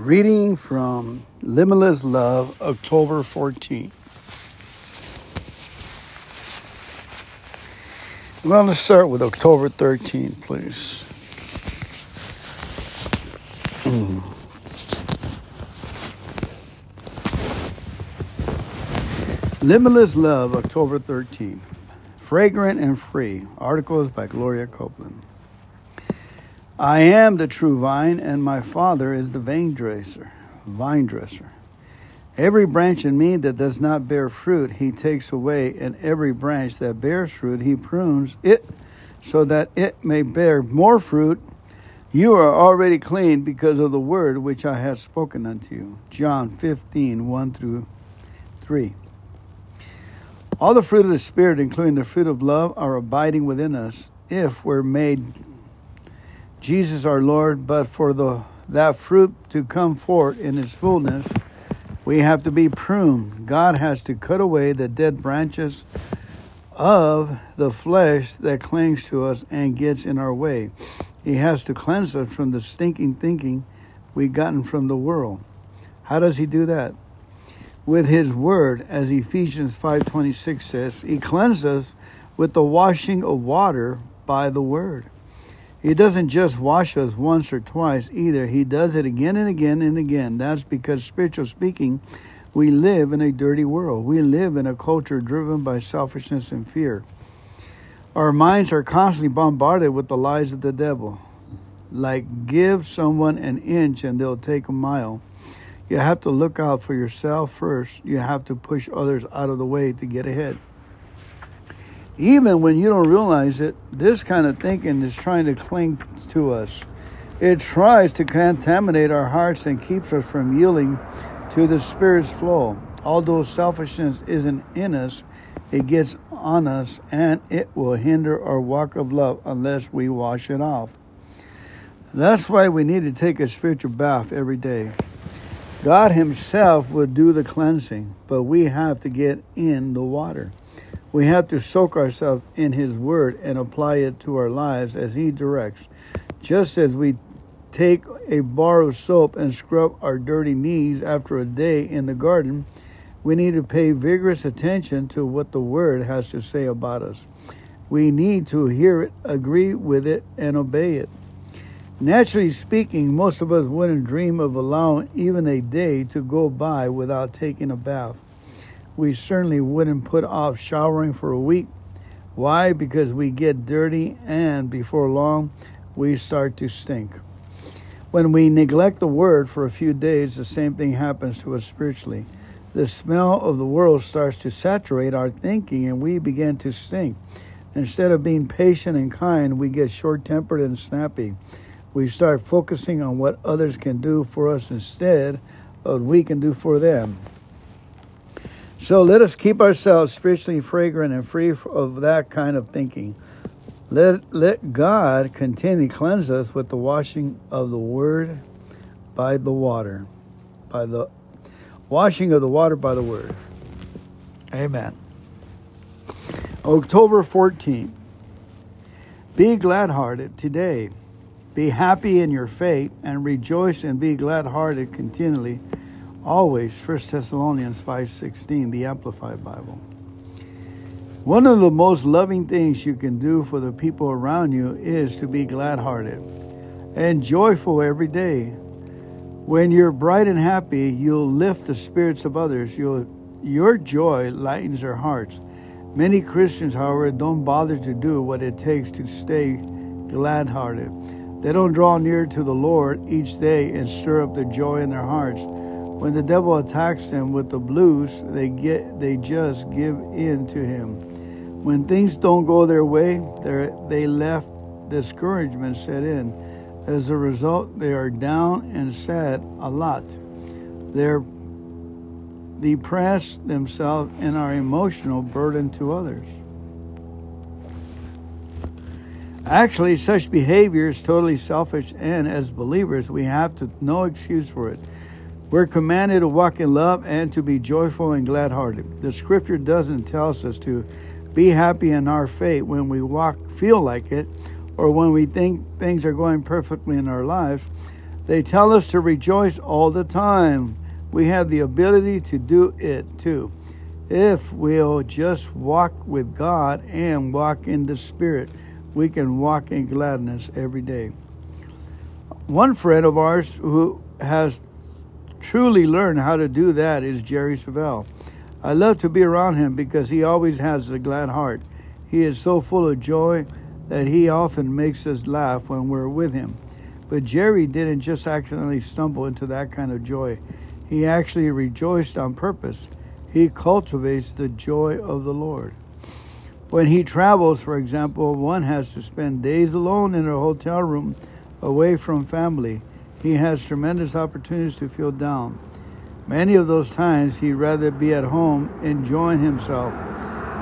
Reading from Limitless Love, October 14th. Well, let's start with October 13th, please. Hmm. Limitless Love, October 13th. Fragrant and Free. Articles by Gloria Copeland. I am the true vine, and my Father is the vine dresser. Vine dresser. Every branch in me that does not bear fruit, he takes away, and every branch that bears fruit, he prunes it so that it may bear more fruit. You are already clean because of the word which I have spoken unto you. John 15, 1 through 3. All the fruit of the Spirit, including the fruit of love, are abiding within us if we're made Jesus our Lord, but for the that fruit to come forth in its fullness, we have to be pruned. God has to cut away the dead branches of the flesh that clings to us and gets in our way. He has to cleanse us from the stinking thinking we've gotten from the world. How does he do that? With his word, as Ephesians 5:26 says, he cleanses us with the washing of water by the word. He doesn't just wash us once or twice either. He does it again and again and again. That's because, spiritual speaking, we live in a dirty world. We live in a culture driven by selfishness and fear. Our minds are constantly bombarded with the lies of the devil. Like, give someone an inch and they'll take a mile. You have to look out for yourself first. You have to push others out of the way to get ahead even when you don't realize it, this kind of thinking is trying to cling to us. It tries to contaminate our hearts and keeps us from yielding to the Spirit's flow. Although selfishness isn't in us, it gets on us and it will hinder our walk of love unless we wash it off. That's why we need to take a spiritual bath every day. God Himself will do the cleansing, but we have to get in the water. We have to soak ourselves in His Word and apply it to our lives as He directs. Just as we take a bar of soap and scrub our dirty knees after a day in the garden, we need to pay vigorous attention to what the Word has to say about us. We need to hear it, agree with it, and obey it. Naturally speaking, most of us wouldn't dream of allowing even a day to go by without taking a bath we certainly wouldn't put off showering for a week. Why? Because we get dirty and before long we start to stink. When we neglect the word for a few days, the same thing happens to us spiritually. The smell of the world starts to saturate our thinking and we begin to stink. Instead of being patient and kind, we get short tempered and snappy. We start focusing on what others can do for us instead of what we can do for them. So let us keep ourselves spiritually fragrant and free of that kind of thinking. Let, let God continue to cleanse us with the washing of the word by the water. By the washing of the water by the word. Amen. October 14th. Be glad hearted today. Be happy in your faith and rejoice and be glad hearted continually always 1 Thessalonians 5:16 the amplified bible. One of the most loving things you can do for the people around you is to be glad-hearted and joyful every day. When you're bright and happy you'll lift the spirits of others. You'll, your joy lightens their hearts. Many christians however don't bother to do what it takes to stay glad-hearted. They don't draw near to the lord each day and stir up the joy in their hearts when the devil attacks them with the blues, they get they just give in to him. When things don't go their way, they left discouragement set in. As a result, they are down and sad a lot. They're depressed themselves and are emotional burden to others. Actually, such behavior is totally selfish, and as believers, we have to, no excuse for it. We're commanded to walk in love and to be joyful and glad hearted. The scripture doesn't tell us to be happy in our fate when we walk, feel like it, or when we think things are going perfectly in our lives. They tell us to rejoice all the time. We have the ability to do it too. If we'll just walk with God and walk in the Spirit, we can walk in gladness every day. One friend of ours who has truly learn how to do that is Jerry Savelle. I love to be around him because he always has a glad heart. He is so full of joy that he often makes us laugh when we're with him. But Jerry didn't just accidentally stumble into that kind of joy. He actually rejoiced on purpose. He cultivates the joy of the Lord. When he travels, for example, one has to spend days alone in a hotel room away from family. He has tremendous opportunities to feel down. Many of those times he'd rather be at home enjoying himself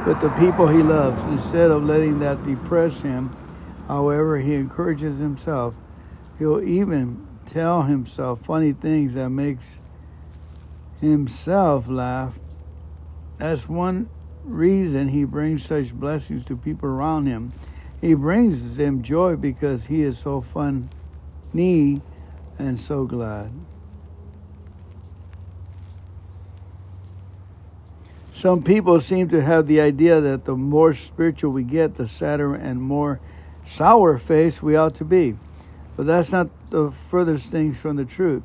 with the people he loves instead of letting that depress him. However, he encourages himself. He'll even tell himself funny things that makes himself laugh. That's one reason he brings such blessings to people around him. He brings them joy because he is so funny and so glad. Some people seem to have the idea that the more spiritual we get, the sadder and more sour face we ought to be. But that's not the furthest things from the truth.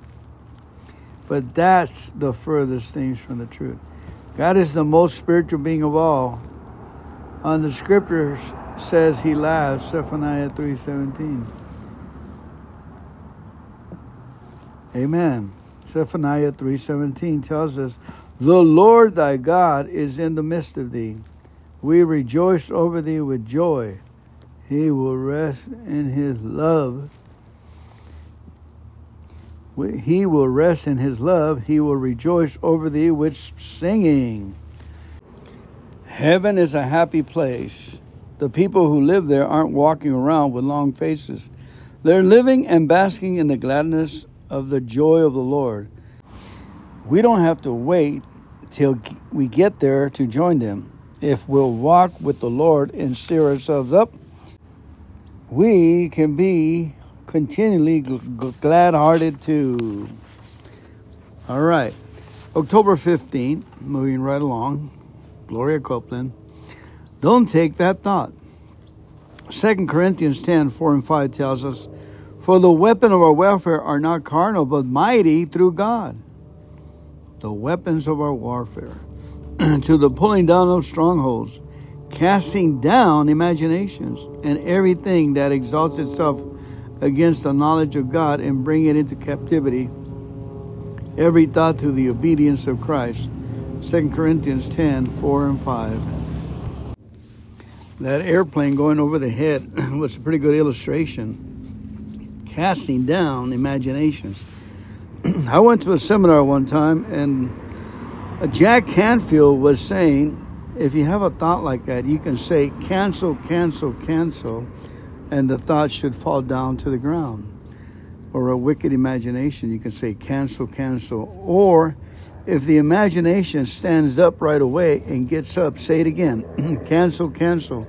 But that's the furthest things from the truth. God is the most spiritual being of all. On the scriptures says he laughs, Zephaniah 3.17. Amen. Zephaniah 3.17 tells us, The Lord thy God is in the midst of thee. We rejoice over thee with joy. He will rest in his love. He will rest in his love. He will rejoice over thee with singing. Heaven is a happy place. The people who live there aren't walking around with long faces. They're living and basking in the gladness of the joy of the Lord. We don't have to wait till we get there to join them. If we'll walk with the Lord and stir ourselves up, we can be continually glad hearted too. All right. October 15th, moving right along. Gloria Copeland. Don't take that thought. 2 Corinthians 10 4 and 5 tells us, For the weapon of our warfare are not carnal, but mighty through God. The weapons of our warfare. to the pulling down of strongholds, casting down imaginations, and everything that exalts itself against the knowledge of God, and bring it into captivity. Every thought to the obedience of Christ. 2 Corinthians 10 4 and 5 that airplane going over the head was a pretty good illustration, casting down imaginations. I went to a seminar one time, and Jack Canfield was saying, if you have a thought like that, you can say, cancel, cancel, cancel, and the thought should fall down to the ground. Or a wicked imagination, you can say, cancel, cancel. Or if the imagination stands up right away and gets up, say it again cancel, cancel.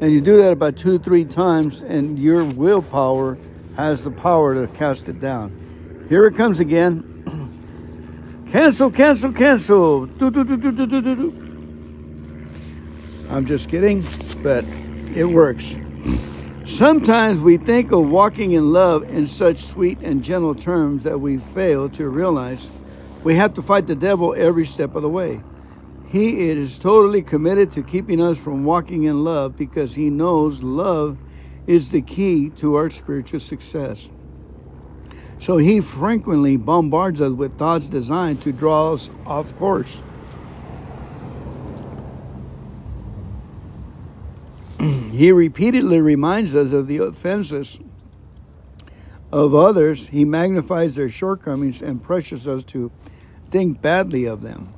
And you do that about two, three times, and your willpower has the power to cast it down. Here it comes again. cancel, cancel, cancel. Do, do, do, do, do, do, do. I'm just kidding, but it works. Sometimes we think of walking in love in such sweet and gentle terms that we fail to realize we have to fight the devil every step of the way. He is totally committed to keeping us from walking in love because he knows love is the key to our spiritual success. So he frequently bombards us with thoughts designed to draw us off course. he repeatedly reminds us of the offenses of others. He magnifies their shortcomings and pressures us to think badly of them.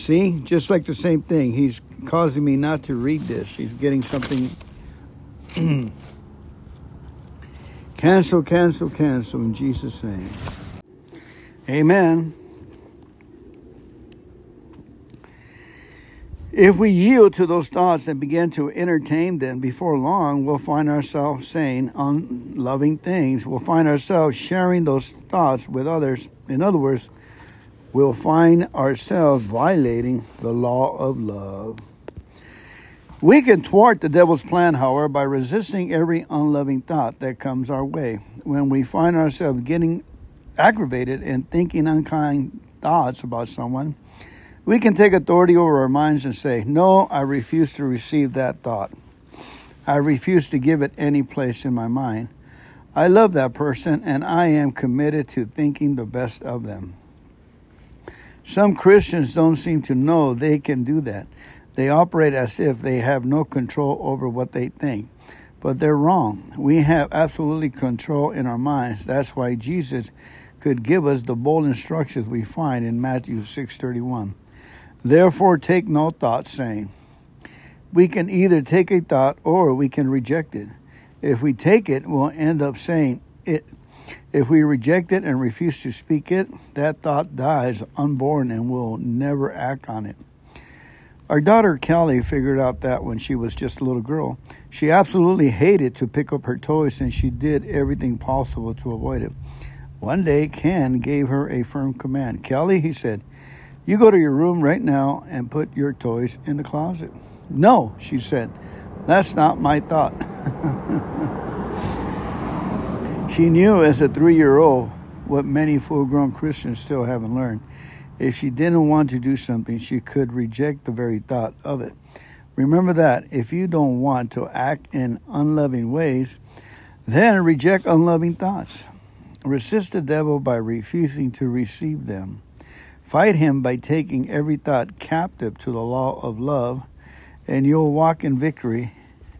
See, just like the same thing. He's causing me not to read this. He's getting something. cancel, cancel, cancel in Jesus' name. Amen. If we yield to those thoughts and begin to entertain them before long, we'll find ourselves saying unloving things. We'll find ourselves sharing those thoughts with others. In other words, we'll find ourselves violating the law of love. We can thwart the devil's plan, however, by resisting every unloving thought that comes our way. When we find ourselves getting aggravated and thinking unkind thoughts about someone, we can take authority over our minds and say, No, I refuse to receive that thought. I refuse to give it any place in my mind. I love that person and I am committed to thinking the best of them. Some Christians don't seem to know they can do that. They operate as if they have no control over what they think. But they're wrong. We have absolutely control in our minds. That's why Jesus could give us the bold instructions we find in Matthew 6:31. Therefore, take no thought, saying, We can either take a thought or we can reject it. If we take it, we'll end up saying it. If we reject it and refuse to speak it, that thought dies unborn and we'll never act on it. Our daughter Kelly figured out that when she was just a little girl. She absolutely hated to pick up her toys and she did everything possible to avoid it. One day, Ken gave her a firm command. Kelly, he said, you go to your room right now and put your toys in the closet. No, she said. That's not my thought. she knew as a three year old what many full grown Christians still haven't learned. If she didn't want to do something, she could reject the very thought of it. Remember that if you don't want to act in unloving ways, then reject unloving thoughts. Resist the devil by refusing to receive them. Fight him by taking every thought captive to the law of love, and you'll walk in victory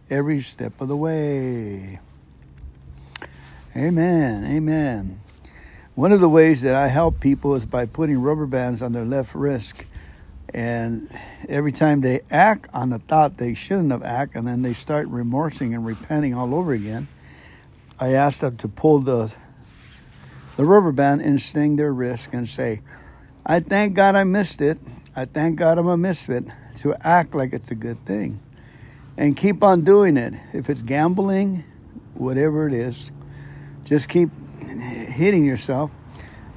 every step of the way. Amen. Amen. One of the ways that I help people is by putting rubber bands on their left wrist. And every time they act on a thought they shouldn't have acted, and then they start remorsing and repenting all over again, I ask them to pull the the rubber band and sting their wrist and say, I thank God I missed it. I thank God I'm a misfit to act like it's a good thing and keep on doing it. If it's gambling, whatever it is, just keep hitting yourself.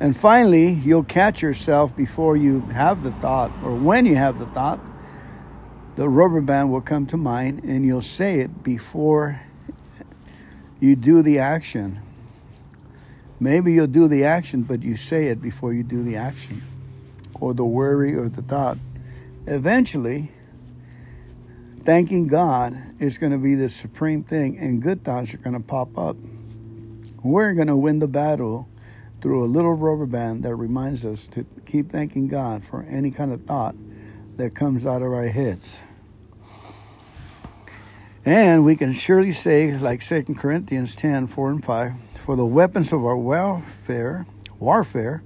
And finally, you'll catch yourself before you have the thought, or when you have the thought, the rubber band will come to mind and you'll say it before you do the action. Maybe you'll do the action, but you say it before you do the action or the worry or the thought. Eventually, thanking God is going to be the supreme thing, and good thoughts are going to pop up. We're going to win the battle through a little rubber band that reminds us to keep thanking God for any kind of thought that comes out of our heads. And we can surely say, like 2 Corinthians 10 4 and 5, for the weapons of our welfare, warfare,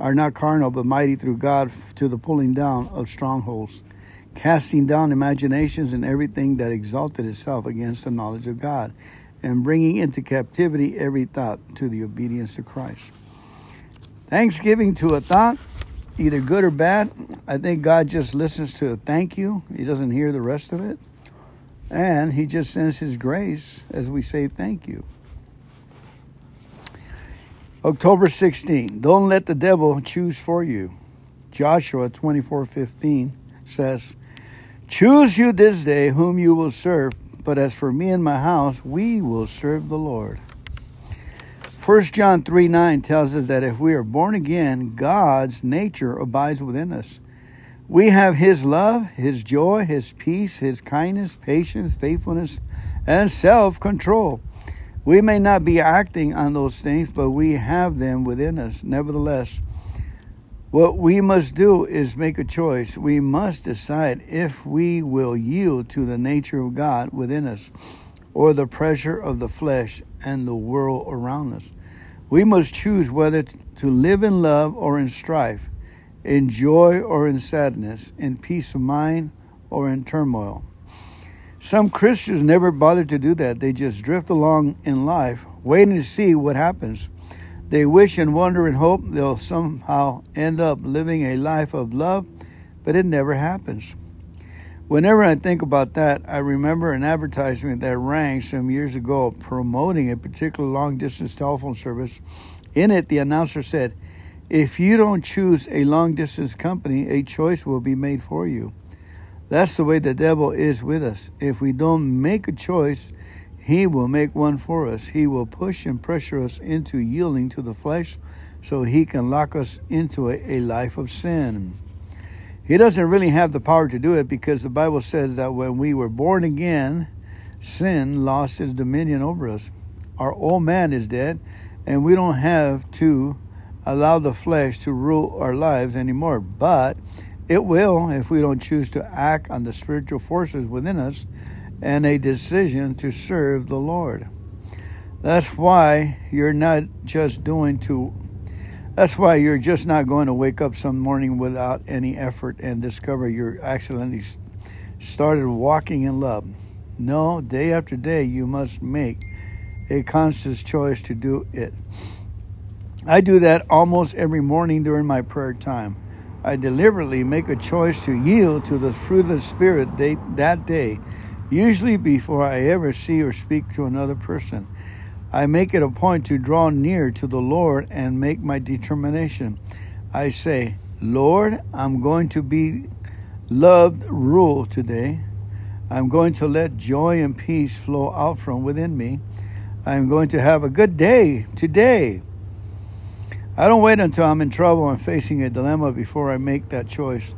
are not carnal, but mighty through God to the pulling down of strongholds, casting down imaginations and everything that exalted itself against the knowledge of God, and bringing into captivity every thought to the obedience of Christ. Thanksgiving to a thought, either good or bad, I think God just listens to a thank you. He doesn't hear the rest of it. And He just sends His grace as we say thank you. October 16. Don't let the devil choose for you. Joshua 24:15 says, "Choose you this day whom you will serve, but as for me and my house, we will serve the Lord." 1 John 3 9 tells us that if we are born again, God's nature abides within us. We have His love, His joy, His peace, His kindness, patience, faithfulness, and self control. We may not be acting on those things, but we have them within us. Nevertheless, what we must do is make a choice. We must decide if we will yield to the nature of God within us or the pressure of the flesh and the world around us. We must choose whether to live in love or in strife, in joy or in sadness, in peace of mind or in turmoil. Some Christians never bother to do that. They just drift along in life, waiting to see what happens. They wish and wonder and hope they'll somehow end up living a life of love, but it never happens. Whenever I think about that, I remember an advertisement that rang some years ago promoting a particular long distance telephone service. In it, the announcer said, If you don't choose a long distance company, a choice will be made for you. That's the way the devil is with us. If we don't make a choice, he will make one for us. He will push and pressure us into yielding to the flesh so he can lock us into a, a life of sin. He doesn't really have the power to do it because the Bible says that when we were born again, sin lost its dominion over us. Our old man is dead, and we don't have to allow the flesh to rule our lives anymore. But it will if we don't choose to act on the spiritual forces within us and a decision to serve the Lord. That's why you're not just doing to that's why you're just not going to wake up some morning without any effort and discover you're accidentally started walking in love. No, day after day, you must make a conscious choice to do it. I do that almost every morning during my prayer time. I deliberately make a choice to yield to the fruit of the Spirit that day, usually before I ever see or speak to another person. I make it a point to draw near to the Lord and make my determination. I say, Lord, I'm going to be loved rule today. I'm going to let joy and peace flow out from within me. I'm going to have a good day today. I don't wait until I'm in trouble and facing a dilemma before I make that choice.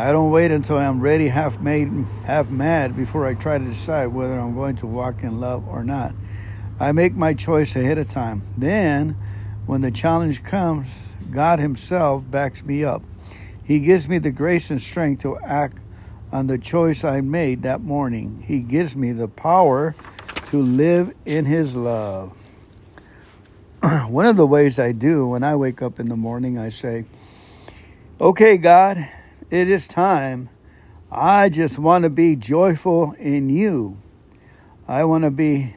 I don't wait until I'm ready, half made, half mad before I try to decide whether I'm going to walk in love or not. I make my choice ahead of time. Then, when the challenge comes, God Himself backs me up. He gives me the grace and strength to act on the choice I made that morning. He gives me the power to live in His love. One of the ways I do when I wake up in the morning, I say, Okay, God, it is time. I just want to be joyful in you. I want to be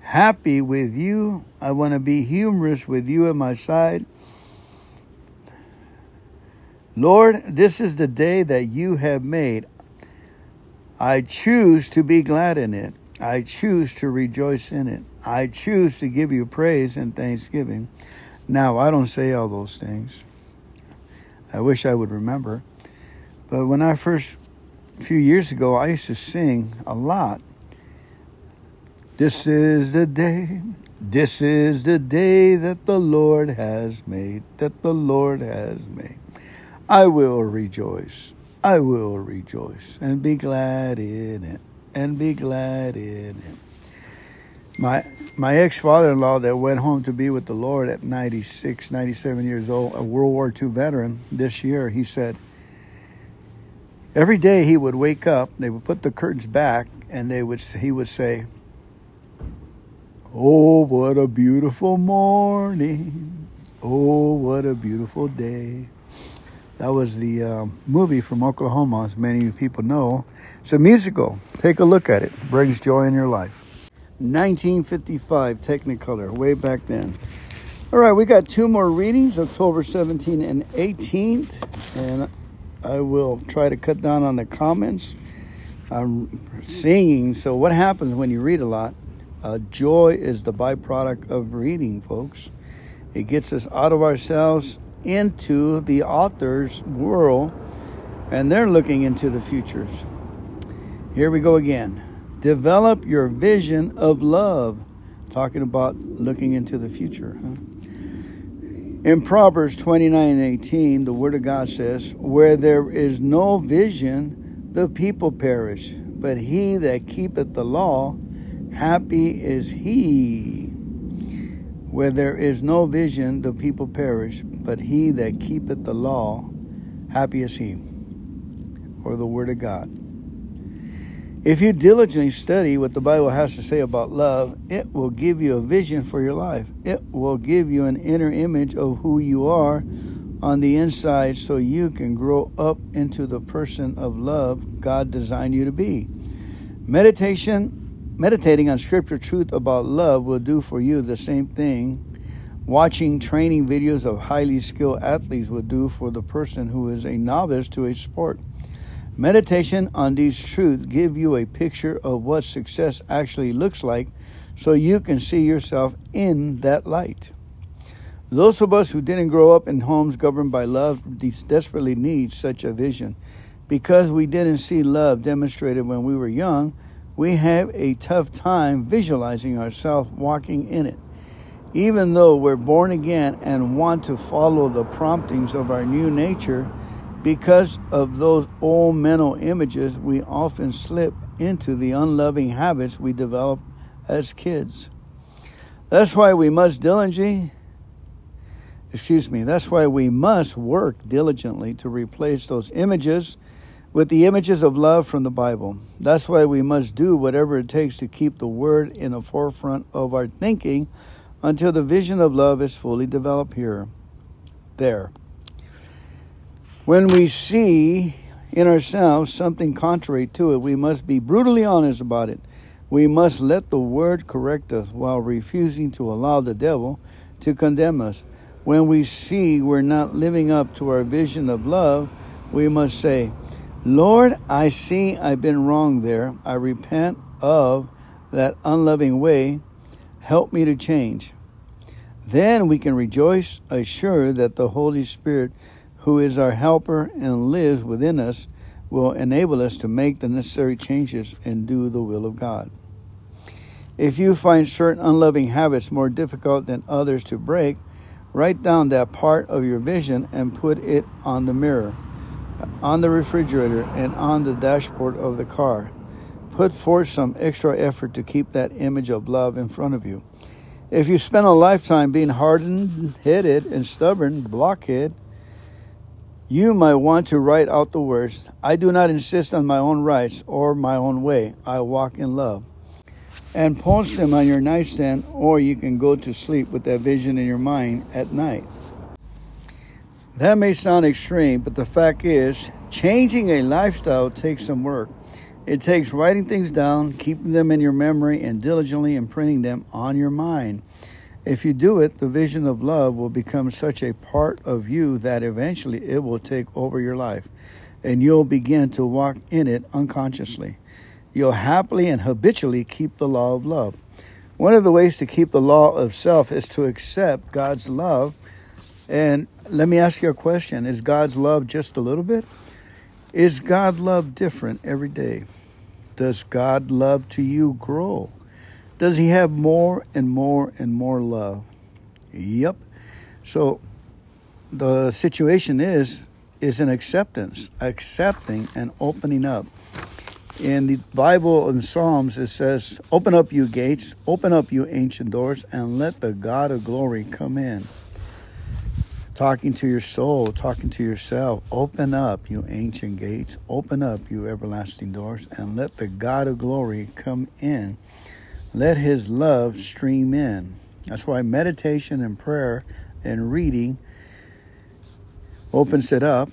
happy with you. I want to be humorous with you at my side. Lord, this is the day that you have made. I choose to be glad in it. I choose to rejoice in it. I choose to give you praise and thanksgiving. Now, I don't say all those things. I wish I would remember. But when I first, a few years ago, I used to sing a lot. This is the day, this is the day that the Lord has made, that the Lord has made. I will rejoice, I will rejoice and be glad in it, and be glad in it. My my ex father in law that went home to be with the Lord at 96, 97 years old, a World War II veteran, this year, he said, every day he would wake up, they would put the curtains back, and they would he would say, Oh, what a beautiful morning. Oh, what a beautiful day. That was the uh, movie from Oklahoma, as many people know. It's a musical. Take a look at it. it brings joy in your life. 1955 Technicolor, way back then. All right, we got two more readings, October 17 and 18th, and I will try to cut down on the comments. I'm singing, so what happens when you read a lot? Uh, joy is the byproduct of reading, folks. It gets us out of ourselves into the author's world, and they're looking into the futures. Here we go again. Develop your vision of love. Talking about looking into the future. Huh? In Proverbs 29 18, the Word of God says, Where there is no vision, the people perish, but he that keepeth the law Happy is he. Where there is no vision, the people perish, but he that keepeth the law, happy is he. Or the Word of God. If you diligently study what the Bible has to say about love, it will give you a vision for your life. It will give you an inner image of who you are on the inside so you can grow up into the person of love God designed you to be. Meditation Meditating on scripture truth about love will do for you the same thing watching training videos of highly skilled athletes would do for the person who is a novice to a sport. Meditation on these truths give you a picture of what success actually looks like so you can see yourself in that light. Those of us who didn't grow up in homes governed by love desperately need such a vision. Because we didn't see love demonstrated when we were young, we have a tough time visualizing ourselves walking in it. Even though we're born again and want to follow the promptings of our new nature, because of those old mental images, we often slip into the unloving habits we develop as kids. That's why we must diligently, excuse me, that's why we must work diligently to replace those images with the images of love from the Bible. That's why we must do whatever it takes to keep the Word in the forefront of our thinking until the vision of love is fully developed here. There. When we see in ourselves something contrary to it, we must be brutally honest about it. We must let the word correct us while refusing to allow the devil to condemn us. When we see we're not living up to our vision of love, we must say, Lord, I see I've been wrong there. I repent of that unloving way. Help me to change. Then we can rejoice, assured that the Holy Spirit who is our helper and lives within us, will enable us to make the necessary changes and do the will of God. If you find certain unloving habits more difficult than others to break, write down that part of your vision and put it on the mirror, on the refrigerator, and on the dashboard of the car. Put forth some extra effort to keep that image of love in front of you. If you spend a lifetime being hardened headed and stubborn, blockhead, you might want to write out the words I do not insist on my own rights or my own way. I walk in love. And post them on your nightstand, or you can go to sleep with that vision in your mind at night. That may sound extreme, but the fact is, changing a lifestyle takes some work. It takes writing things down, keeping them in your memory, and diligently imprinting them on your mind. If you do it, the vision of love will become such a part of you that eventually it will take over your life and you'll begin to walk in it unconsciously. You'll happily and habitually keep the law of love. One of the ways to keep the law of self is to accept God's love. And let me ask you a question Is God's love just a little bit? Is God love different every day? Does God love to you grow? Does he have more and more and more love? Yep. So the situation is is an acceptance, accepting and opening up. In the Bible in Psalms it says, "Open up you gates, open up you ancient doors and let the God of glory come in." Talking to your soul, talking to yourself, open up you ancient gates, open up you everlasting doors and let the God of glory come in let his love stream in. That's why meditation and prayer and reading opens it up.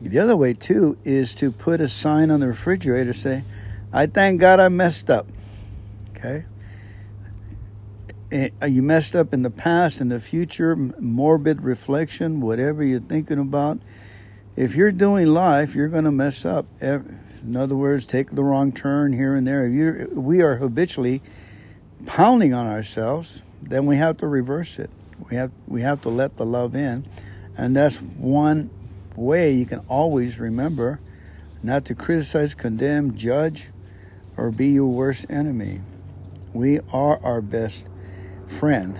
The other way, too, is to put a sign on the refrigerator say, I thank God I messed up. Okay? Eh, you messed up in the past, in the future, morbid reflection, whatever you're thinking about. If you're doing life, you're going to mess up. In other words, take the wrong turn here and there. we are habitually pounding on ourselves, then we have to reverse it. We have we have to let the love in, and that's one way you can always remember not to criticize, condemn, judge, or be your worst enemy. We are our best friend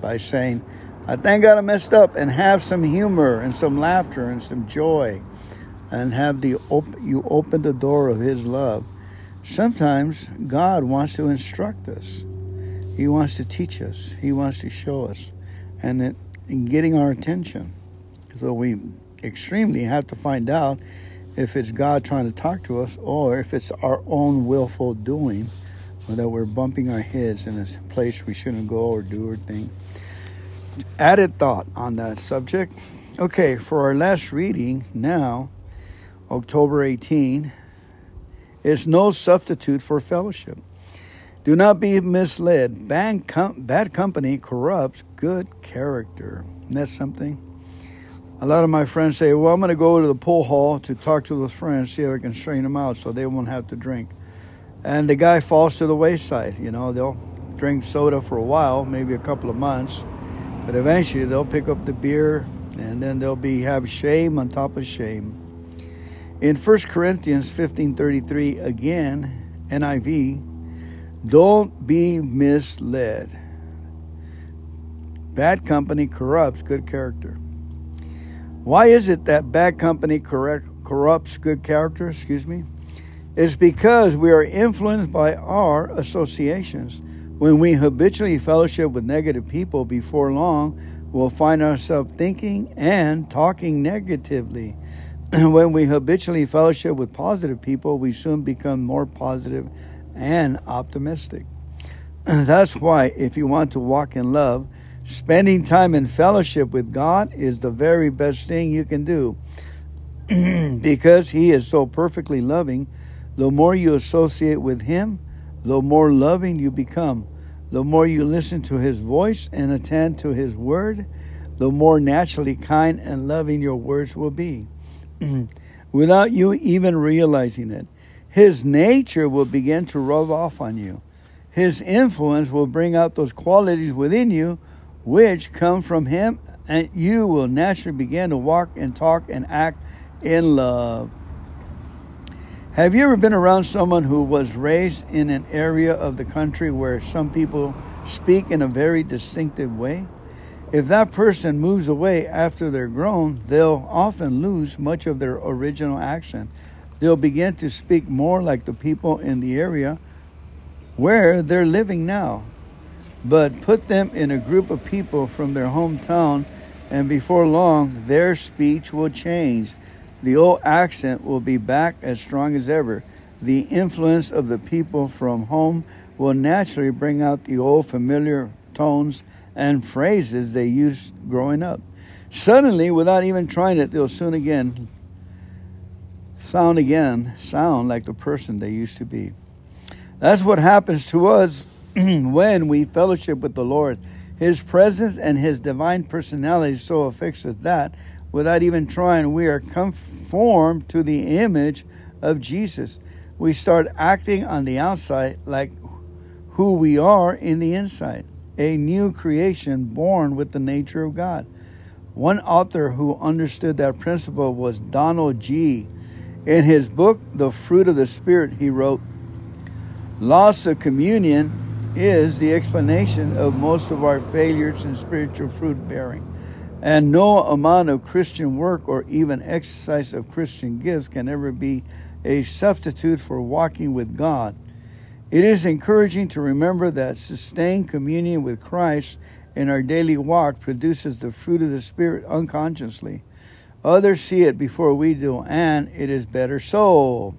by saying, I thank God I messed up, and have some humor and some laughter and some joy, and have the op- you open the door of His love Sometimes God wants to instruct us. He wants to teach us. He wants to show us. And it, in getting our attention. So we extremely have to find out if it's God trying to talk to us or if it's our own willful doing or that we're bumping our heads in a place we shouldn't go or do or think. Added thought on that subject. Okay, for our last reading now, October 18, is no substitute for fellowship. Do not be misled. Bad, com- bad company corrupts good character. Isn't that something? A lot of my friends say, Well, I'm going to go to the pool hall to talk to those friends, see if I can strain them out so they won't have to drink. And the guy falls to the wayside. You know, they'll drink soda for a while, maybe a couple of months, but eventually they'll pick up the beer and then they'll be have shame on top of shame. In 1 Corinthians 15:33 again, NIV, don't be misled. Bad company corrupts good character. Why is it that bad company correct, corrupts good character? Excuse me. It's because we are influenced by our associations. When we habitually fellowship with negative people, before long, we'll find ourselves thinking and talking negatively. when we habitually fellowship with positive people, we soon become more positive and optimistic. That's why, if you want to walk in love, spending time in fellowship with God is the very best thing you can do. because He is so perfectly loving, the more you associate with Him, the more loving you become. The more you listen to His voice and attend to His word, the more naturally kind and loving your words will be. Without you even realizing it, his nature will begin to rub off on you. His influence will bring out those qualities within you which come from Him, and you will naturally begin to walk and talk and act in love. Have you ever been around someone who was raised in an area of the country where some people speak in a very distinctive way? If that person moves away after they're grown, they'll often lose much of their original accent they'll begin to speak more like the people in the area where they're living now. But put them in a group of people from their hometown, and before long, their speech will change. The old accent will be back as strong as ever. The influence of the people from home will naturally bring out the old familiar tones and phrases they used growing up. Suddenly, without even trying it, they'll soon again sound again, sound like the person they used to be. That's what happens to us when we fellowship with the Lord. His presence and his divine personality so affects us that without even trying, we are conformed to the image of Jesus. We start acting on the outside like who we are in the inside, a new creation born with the nature of God. One author who understood that principle was Donald Gee. In his book, The Fruit of the Spirit, he wrote, Loss of communion is the explanation of most of our failures in spiritual fruit bearing. And no amount of Christian work or even exercise of Christian gifts can ever be a substitute for walking with God. It is encouraging to remember that sustained communion with Christ in our daily walk produces the fruit of the Spirit unconsciously. Others see it before we do, and it is better so.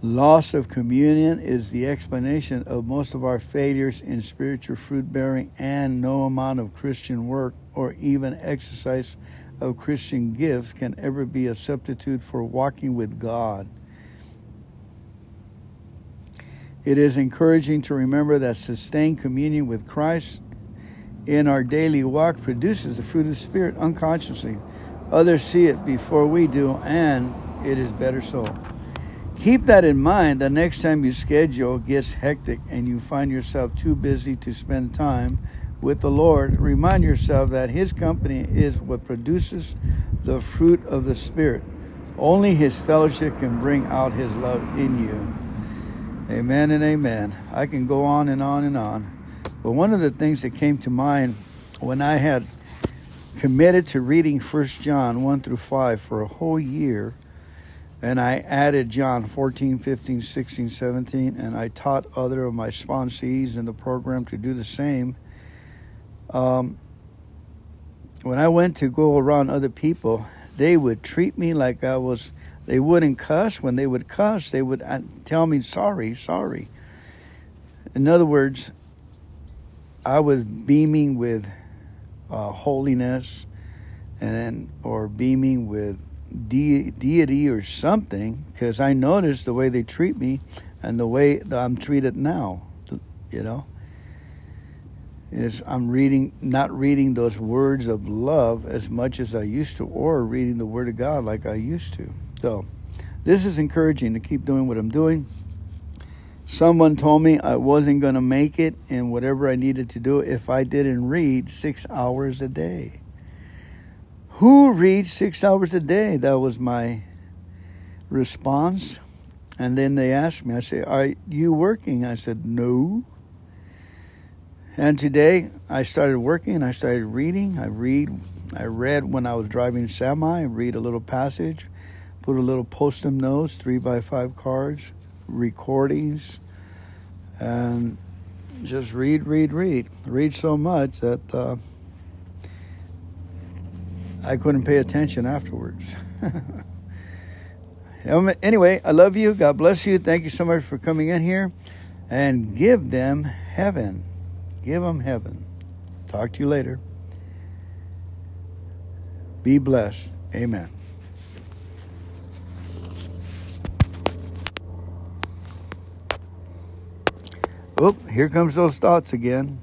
Loss of communion is the explanation of most of our failures in spiritual fruit bearing, and no amount of Christian work or even exercise of Christian gifts can ever be a substitute for walking with God. It is encouraging to remember that sustained communion with Christ in our daily walk produces the fruit of the Spirit unconsciously. Others see it before we do, and it is better so. Keep that in mind the next time your schedule gets hectic and you find yourself too busy to spend time with the Lord. Remind yourself that His company is what produces the fruit of the Spirit. Only His fellowship can bring out His love in you. Amen and amen. I can go on and on and on. But one of the things that came to mind when I had committed to reading First John 1 through 5 for a whole year, and I added John 14, 15, 16, 17, and I taught other of my sponsees in the program to do the same. Um, when I went to go around other people, they would treat me like I was, they wouldn't cuss. When they would cuss, they would uh, tell me, sorry, sorry. In other words, I was beaming with uh, holiness and or beaming with de- deity or something because I noticed the way they treat me and the way that I'm treated now, you know, is I'm reading, not reading those words of love as much as I used to, or reading the Word of God like I used to. So, this is encouraging to keep doing what I'm doing. Someone told me I wasn't going to make it in whatever I needed to do if I didn't read six hours a day. Who reads six hours a day? That was my response. And then they asked me, I said, Are you working? I said, No. And today I started working, I started reading. I read I read when I was driving semi, I read a little passage, put a little post-it notes, three by five cards, recordings, and just read, read, read. Read so much that uh, I couldn't pay attention afterwards. Anyway, I love you. God bless you. Thank you so much for coming in here. And give them heaven. Give them heaven. Talk to you later. Be blessed. Amen. Oh, here comes those thoughts again.